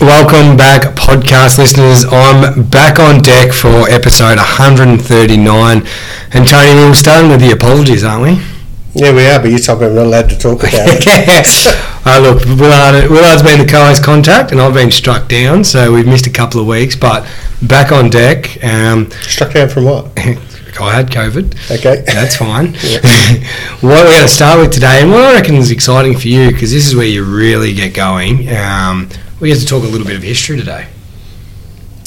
Welcome back, podcast listeners. I'm back on deck for episode 139. And Tony, we're starting with the apologies, aren't we? Yeah, we are, but you're talking, we're not allowed to talk about it. uh, look, Willard, Willard's been the co-host contact, and I've been struck down, so we've missed a couple of weeks. But back on deck. Um, struck down from what? I had COVID. Okay. That's fine. what we're going to start with today, and what I reckon is exciting for you, because this is where you really get going, um, we get to talk a little bit of history today.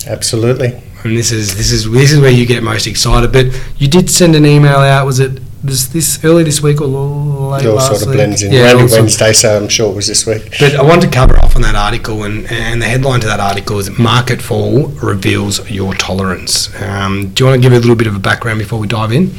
Absolutely. And this is this is this is where you get most excited. But you did send an email out. Was it this this early this week or late it all last sort of week? blends in. Yeah, Yeah, it all of- Wednesday, so I'm sure it was this week. But I want to cover off on that article, and, and the headline to that article is "Market Fall Reveals Your Tolerance." Um, do you want to give a little bit of a background before we dive in?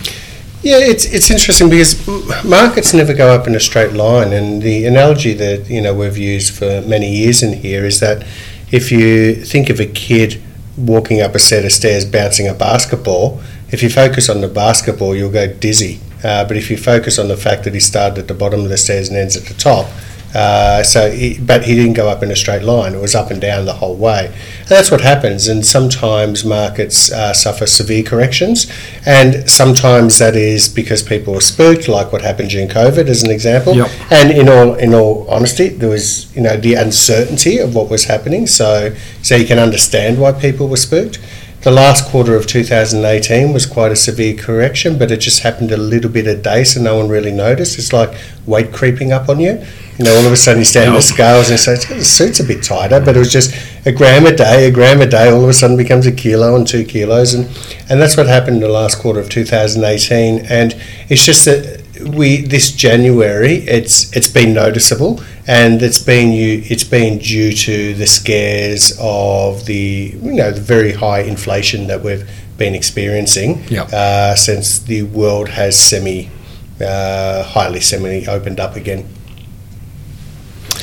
Yeah, it's it's interesting because markets never go up in a straight line, and the analogy that you know we've used for many years in here is that if you think of a kid walking up a set of stairs bouncing a basketball, if you focus on the basketball, you'll go dizzy. Uh, but if you focus on the fact that he started at the bottom of the stairs and ends at the top, uh, so he, but he didn't go up in a straight line; it was up and down the whole way. And that's what happens. And sometimes markets uh, suffer severe corrections, and sometimes that is because people are spooked, like what happened during COVID, as an example. Yep. And in all in all honesty, there was you know the uncertainty of what was happening, so so you can understand why people were spooked. The last quarter of 2018 was quite a severe correction, but it just happened a little bit a day, so no one really noticed. It's like weight creeping up on you. You know, all of a sudden you stand on the scales and say, the suit's a bit tighter, but it was just a gram a day, a gram a day, all of a sudden becomes a kilo and two kilos. And, and that's what happened in the last quarter of 2018. And it's just that we this January it's it's been noticeable and it's been you it's been due to the scares of the you know the very high inflation that we've been experiencing Yep. uh, since the world has semi uh, highly semi opened up again.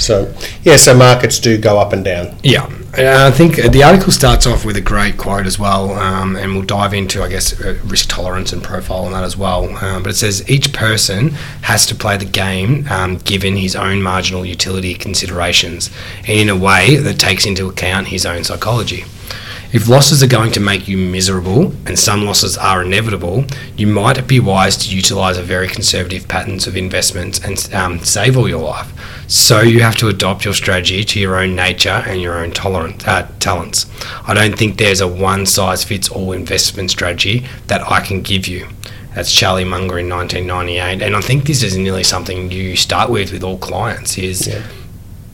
So yeah, so markets do go up and down. Yeah, uh, I think the article starts off with a great quote as well, um, and we'll dive into, I guess, uh, risk tolerance and profile on that as well. Um, but it says each person has to play the game um, given his own marginal utility considerations and in a way that takes into account his own psychology. If losses are going to make you miserable, and some losses are inevitable, you might be wise to utilize a very conservative patterns of investments and um, save all your life. So you have to adopt your strategy to your own nature and your own tolerant, uh, talents. I don't think there's a one size fits all investment strategy that I can give you. That's Charlie Munger in 1998, and I think this is nearly something you start with with all clients. Is Yeah.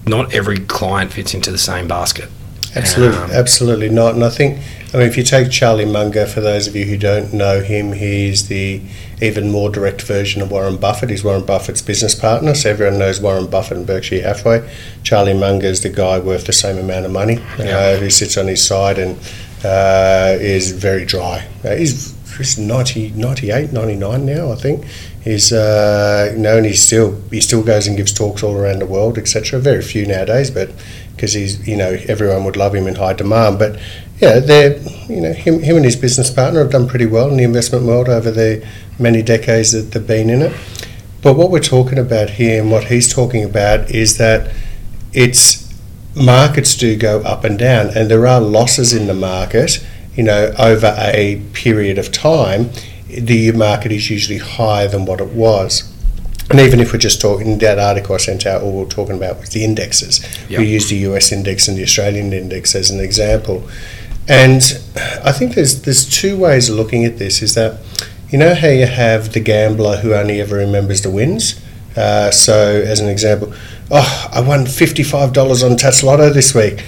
not every client fits into the same basket. Absolutely, Um, absolutely not. And I think, I mean, if you take Charlie Munger, for those of you who don't know him, he's the even more direct version of Warren Buffett. He's Warren Buffett's business partner, so everyone knows Warren Buffett and Berkshire Hathaway. Charlie Munger is the guy worth the same amount of money Yeah. uh, who sits on his side and uh, is very dry. Uh, he's, he's 90, 98, 99 now, I think. He's uh, you know, and he's still he still goes and gives talks all around the world, etc. Very few nowadays, but because he's you know everyone would love him in high demand. But yeah, they're you know him him and his business partner have done pretty well in the investment world over the many decades that they've been in it. But what we're talking about here and what he's talking about is that it's markets do go up and down, and there are losses in the market. You know, over a period of time, the market is usually higher than what it was. And even if we're just talking that article I sent out, all we're talking about was the indexes. Yep. We used the US index and the Australian index as an example. And I think there's there's two ways of looking at this. Is that you know how you have the gambler who only ever remembers the wins. Uh, so, as an example, oh, I won fifty five dollars on Tattslotto this week,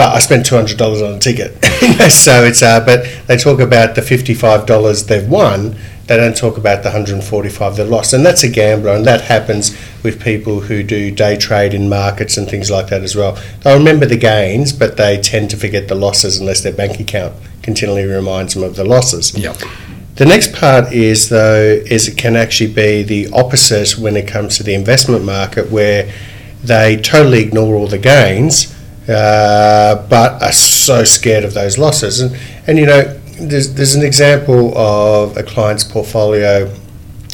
but I spent two hundred dollars on a ticket. so it's uh, but they talk about the fifty five dollars they've won. They don't talk about the hundred and forty five they've lost, and that's a gambler, and that happens with people who do day trade in markets and things like that as well. They remember the gains, but they tend to forget the losses unless their bank account continually reminds them of the losses. Yep. The next part is though is it can actually be the opposite when it comes to the investment market where they totally ignore all the gains uh, but are so scared of those losses and and you know there's there's an example of a client's portfolio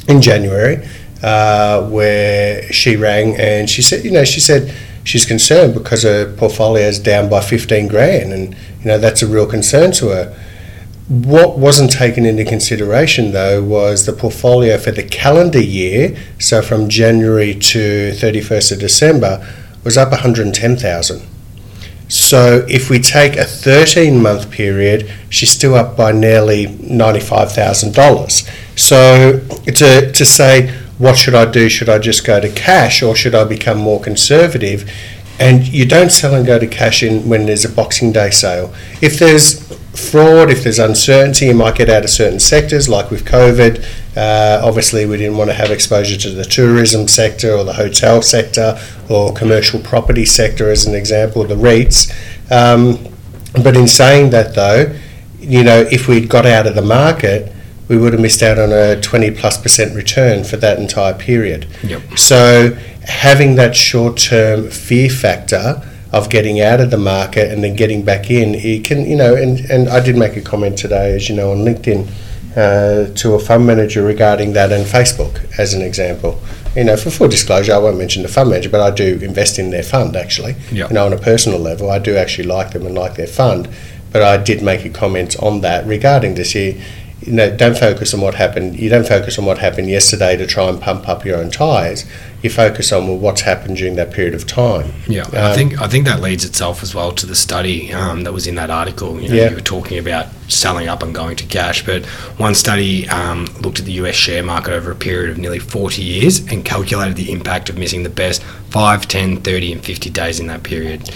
in January uh, where she rang and she said you know she said she's concerned because her portfolio is down by 15 grand, and you know that's a real concern to her. What wasn't taken into consideration though was the portfolio for the calendar year, so from January to 31st of December, was up 110,000. So if we take a 13 month period, she's still up by nearly $95,000. So to, to say, what should I do? Should I just go to cash or should I become more conservative? And you don't sell and go to cash in when there's a Boxing Day sale. If there's fraud, if there's uncertainty, you might get out of certain sectors, like with COVID. Uh, obviously, we didn't want to have exposure to the tourism sector or the hotel sector or commercial property sector, as an example, the REITs. Um, but in saying that, though, you know, if we'd got out of the market, we would have missed out on a 20 plus percent return for that entire period. Yep. So, having that short term fear factor of getting out of the market and then getting back in, it can, you know, and, and I did make a comment today, as you know, on LinkedIn uh, to a fund manager regarding that and Facebook as an example. You know, for full disclosure, I won't mention the fund manager, but I do invest in their fund actually. Yep. You know, on a personal level, I do actually like them and like their fund. But I did make a comment on that regarding this year you know, don't focus on what happened. You don't focus on what happened yesterday to try and pump up your own tyres. You focus on well, what's happened during that period of time. Yeah, um, I think I think that leads itself as well to the study um, that was in that article. You know, Yeah. you were talking about selling up and going to cash, but one study um, looked at the US share market over a period of nearly 40 years and calculated the impact of missing the best 5, 10, 30, and 50 days in that period.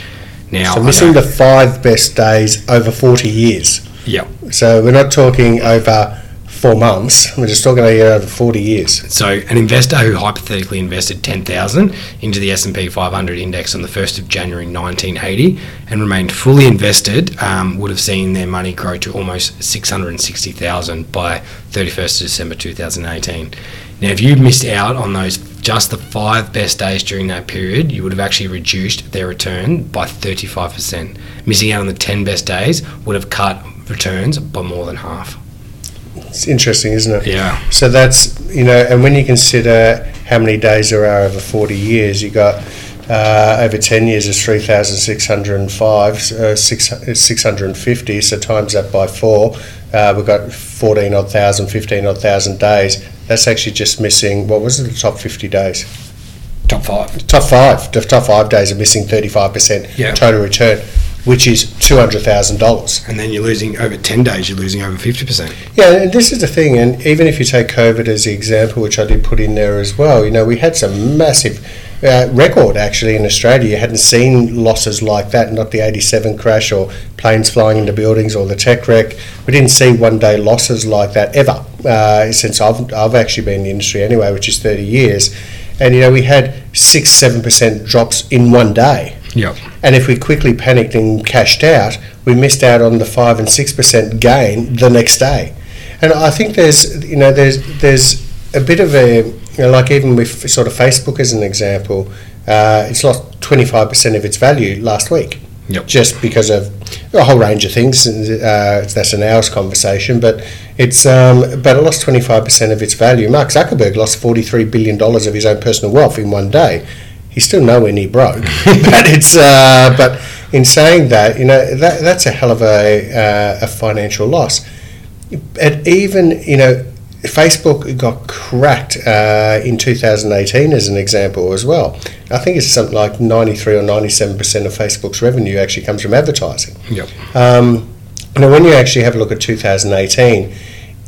Now, So missing the five best days over 40 years. Yeah. So we're not talking over four months. We're just talking about over 40 years. So, an investor who hypothetically invested 10,000 into the S&P 500 index on the 1st of January 1980 and remained fully invested um, would have seen their money grow to almost 660,000 by 31st of December 2018. Now, if you missed out on those just the five best days during that period, you would have actually reduced their return by 35%. Missing out on the 10 best days would have cut returns by more than half. It's interesting, isn't it? Yeah. So that's, you know, and when you consider how many days there are over 40 years, you got uh, over 10 years is 3,605, uh, six, uh, 650, so times that by four, uh, we've got 14 odd thousand, 15 odd thousand days. That's actually just missing, what was it, the top 50 days? Top five. Top five, the top five days are missing 35% Yeah. total return, which is $200,000. And then you're losing over 10 days, you're losing over 50%. Yeah, and this is the thing, and even if you take COVID as the example, which I did put in there as well, you know, we had some massive uh, record actually in Australia. You hadn't seen losses like that, not the 87 crash or planes flying into buildings or the tech wreck. We didn't see one day losses like that ever uh, since I've, I've actually been in the industry anyway, which is 30 years. And, you know, we had six, 7% drops in one day. Yep. And if we quickly panicked and cashed out, we missed out on the five and six percent gain the next day. And I think there's you know there's there's a bit of a you know like even with sort of Facebook as an example, uh, it's lost twenty five percent of its value last week. Yep. Just because of a whole range of things, and, uh, that's an hour's conversation. But it's um, but it lost twenty five percent of its value. Mark Zuckerberg lost forty three billion dollars of his own personal wealth in one day. He's still nowhere near broke, but it's uh, but in saying that, you know that that's a hell of a uh, a financial loss. And even you know, Facebook got cracked uh, in 2018 as an example as well. I think it's something like 93 or 97 percent of Facebook's revenue actually comes from advertising. Yep. Um, now, when you actually have a look at 2018,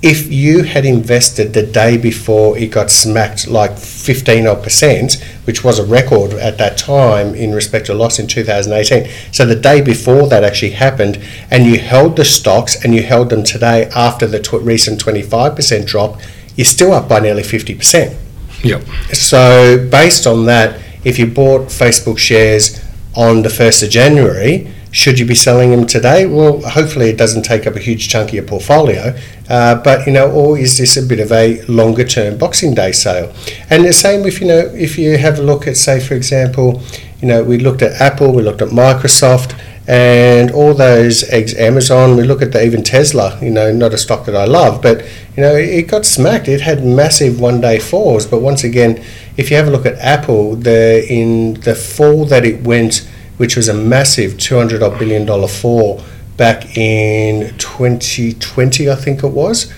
if you had invested the day before it got smacked like 15 odd percent, which was a record at that time in respect to loss in 2018, so the day before that actually happened, and you held the stocks and you held them today after the tw- recent 25% drop, you're still up by nearly 50%. Yep. So, based on that, if you bought Facebook shares on the 1st of January, should you be selling them today? Well, hopefully it doesn't take up a huge chunk of your portfolio. Uh, but, you know, or is this a bit of a longer term Boxing Day sale? And the same if, you know, if you have a look at, say, for example, you know, we looked at Apple, we looked at Microsoft. and all those eggs, Amazon, we look at the, even Tesla, you know, not a stock that I love, but, you know, it got smacked. It had massive one day falls. But once again, if you have a look at Apple, the, in the fall that it went, which was a massive $200 billion fall back in 2020, I think it was.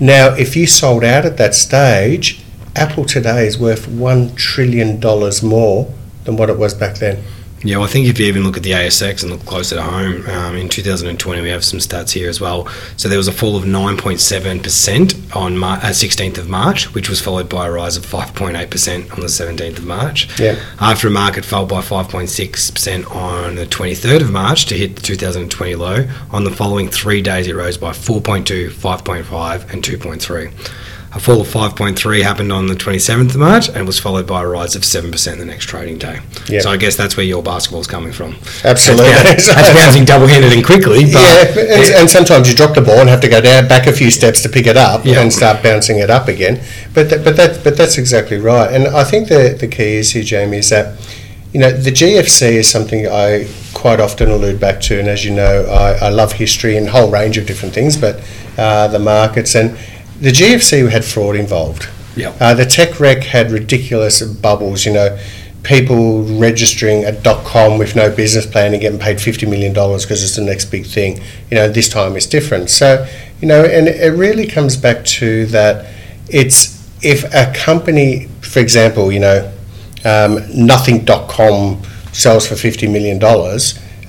Now, if you sold out at that stage, Apple today is worth $1 trillion more than what it was back then. Yeah, well, I think if you even look at the ASX and look closer to home, um, in 2020 we have some stats here as well. So there was a fall of 9.7% on Mar- uh, 16th of March, which was followed by a rise of 5.8% on the 17th of March. Yeah. After a market fell by 5.6% on the 23rd of March to hit the 2020 low, on the following three days it rose by 4.2, 5.5, and 2.3. A fall of 5.3 happened on the 27th of March and was followed by a rise of 7% the next trading day. Yeah. So I guess that's where your basketball is coming from. Absolutely. That's, that's bouncing double handed and quickly. But yeah, and, and sometimes you drop the ball and have to go down back a few steps to pick it up Yeah. and start bouncing it up again. But that, but that but that's exactly right. And I think the the key is here, Jamie, is that you know the GFC is something I quite often allude back to. And as you know, I, I love history and a whole range of different things, but uh, the markets and the GFC had fraud involved. Yeah. Uh, the tech wreck had ridiculous bubbles, you know, people registering at .com with no business plan and getting paid $50 million because it's the next big thing. You know, this time it's different. So, you know, and it really comes back to that it's if a company, for example, you know, um, nothing.com sells for $50 million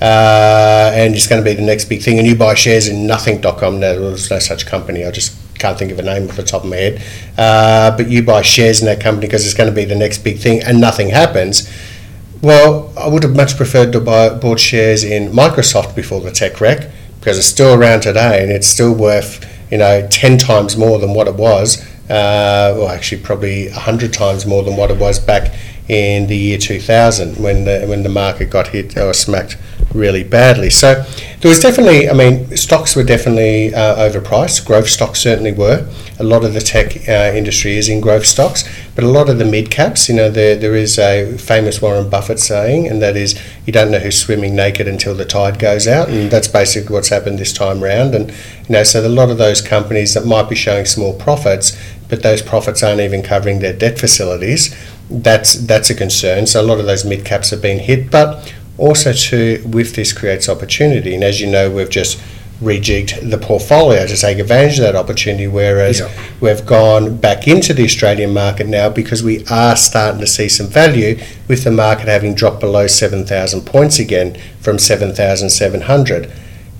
uh, and it's going to be the next big thing, and you buy shares in nothing.com, no, there's no such company. I just can't think of a name off the top of my head. Uh, but you buy shares in that company because it's going to be the next big thing, and nothing happens. Well, I would have much preferred to buy bought shares in Microsoft before the tech wreck because it's still around today and it's still worth you know ten times more than what it was. Uh, well, actually, probably hundred times more than what it was back in the year 2000 when the when the market got hit or smacked really badly. So there was definitely, I mean, stocks were definitely uh, overpriced. Growth stocks certainly were. A lot of the tech uh, industry is in growth stocks, but a lot of the mid caps, you know, there, there is a famous Warren Buffett saying, and that is, you don't know who's swimming naked until the tide goes out, and that's basically what's happened this time round. And you know, so a lot of those companies that might be showing small profits, but those profits aren't even covering their debt facilities. That's that's a concern. So a lot of those mid caps have been hit, but also too with this creates opportunity. And as you know, we've just rejigged the portfolio to take advantage of that opportunity. Whereas Yeah. we've gone back into the Australian market now because we are starting to see some value with the market having dropped below 7,000 points again from 7,700.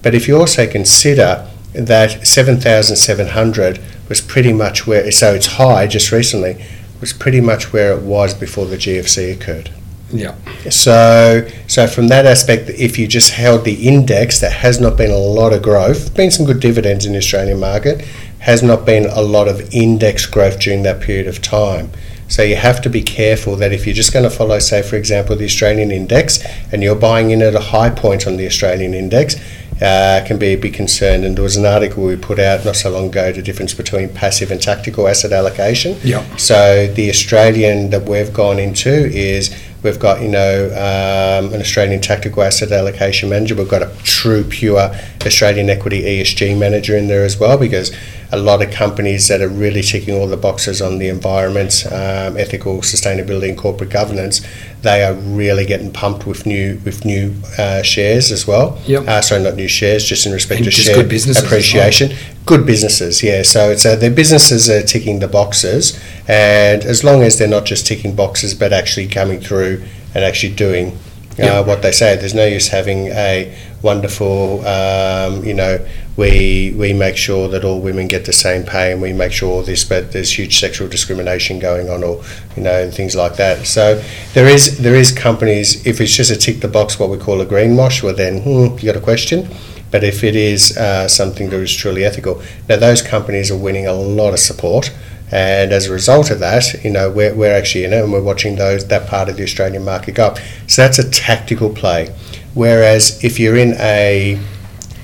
But if you also consider that 7,700 was pretty much where, so it's high just recently, was pretty much where it was before the GFC occurred. Yeah. So, so from that aspect, if you just held the index, there has not been a lot of growth. Been some good dividends in the Australian market, has not been a lot of index growth during that period of time. So you have to be careful that if you're just going to follow, say, for example, the Australian index, and you're buying in at a high point on the Australian index, uh, can be a big concern. And there was an article we put out not so long ago, the difference between passive and tactical asset allocation. Yeah. So the Australian that we've gone into is we've got you know um, an Australian tactical asset allocation manager. We've got a true pure Australian equity ESG manager in there as well because a lot of companies that are really ticking all the boxes on the environment, um, ethical sustainability, and corporate governance, they are really getting pumped with new with new uh, shares as well. Yep. Uh, sorry, not new shares, just in respect And to just share as well. appreciation good businesses, yeah. So it's uh, their businesses are ticking the boxes, and as long as they're not just ticking boxes, but actually coming through and actually doing uh, Yeah. what they say. There's no use having a wonderful, um, you know, we we make sure that all women get the same pay, and we make sure this, but there's huge sexual discrimination going on, or you know, and things like that. So there is there is companies. If it's just a tick the box, what we call a green wash, well then hmm, you got a question. But if it is uh, something that is truly ethical, now those companies are winning a lot of support, and as a result of that, you know, we're, we're actually in it and we're watching those that part of the Australian market go up. So that's a tactical play. Whereas if you're in a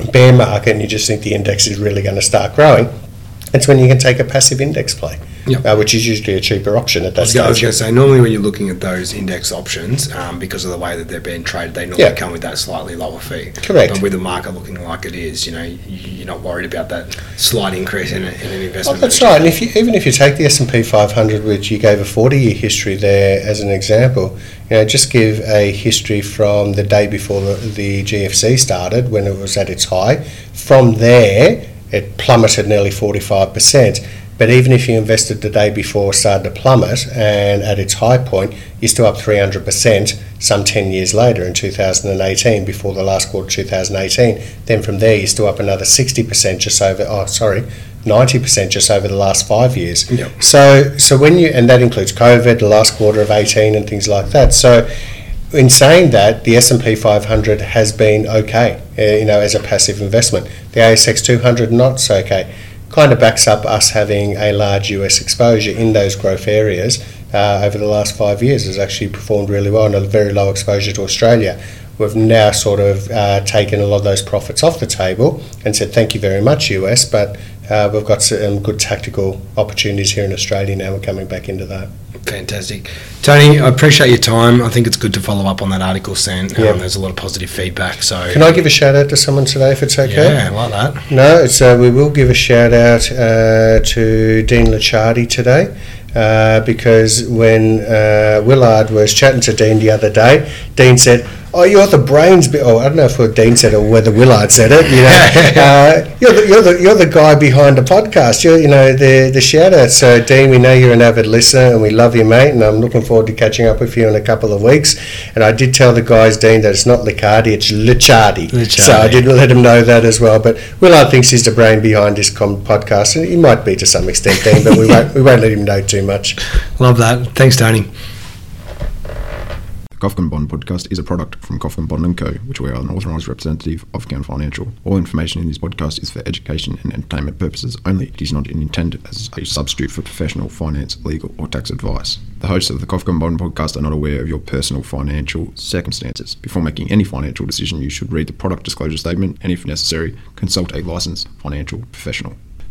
bear market and you just think the index is really going to start growing, it's when you can take a passive index play. Yep. uh, which is usually a cheaper option at that I was, I was going to say, normally when you're looking at those index options, um, because of the way that they're being traded, they normally Yeah. come with that slightly lower fee. Correct. But with the market looking like it is, you know, you- you're not worried about that slight increase in, a, in an Oh, investment. that's manager. right. And if you, even if you take the S and P 500, which you gave a 40-year history there as an example, you know, just give a history from the day before the, the GFC started, when it was at its high. From there, it plummeted nearly 45%. But even if you invested the day before started to plummet, and at its high point, you're still up 300% some 10 years later in 2018, before the last quarter of 2018. Then from there, you're still up another 60% just over, oh, sorry, 90% just over the last five years. Yep. So, so when you, and that includes COVID, the last quarter of 18 and things like that. So, in saying that, the S&P 500 has been okay, uh, you know, as a passive investment. The ASX 200 not so okay. Kind of backs up us having a large US exposure in those growth areas uh, over the last five years. Has actually performed really well and a very low exposure to Australia. We've now sort of uh, taken a lot of those profits off the table and said thank you very much US, but uh, we've got some good tactical opportunities here in Australia now. We're coming back into that. Fantastic. Tony, I appreciate your time. I think it's good to follow up on that article sent. Um, Yeah. There's a lot of positive feedback. So, Can I give a shout out to someone today if it's okay? yeah, I like that. No, it's, uh, we will give a shout out uh, to Dean Licciardi today uh, because when uh, Willard was chatting to Dean the other day, Dean said, "Oh, you're the brains." Be-. Oh, I don't know if Dean said it or whether Willard said it. You know, uh, you're, the, you're the you're the guy behind the podcast. You're you know the the shout out. So Dean, we know you're an avid listener and we love you, mate. And I'm looking forward to catching up with you in a couple of weeks. And I did tell the guys, Dean, that it's not Liccardi, it's. Licciardi. So I did let him know that as well. But Willard thinks he's the brain behind this com- podcast, and he might be to some extent, Dean. But we won't we won't let him know too much. Love that. Thanks, Tony. Kofkin Bond podcast is a product from Kofkin Bond & Co., which we are an authorised representative of Count Financial. All information in this podcast is for education and entertainment purposes only. It is not intended as a substitute for professional finance, legal or tax advice. The hosts of the Kofkin Bond podcast are not aware of your personal financial circumstances. Before making any financial decision, you should read the product disclosure statement and, if necessary, consult a licensed financial professional.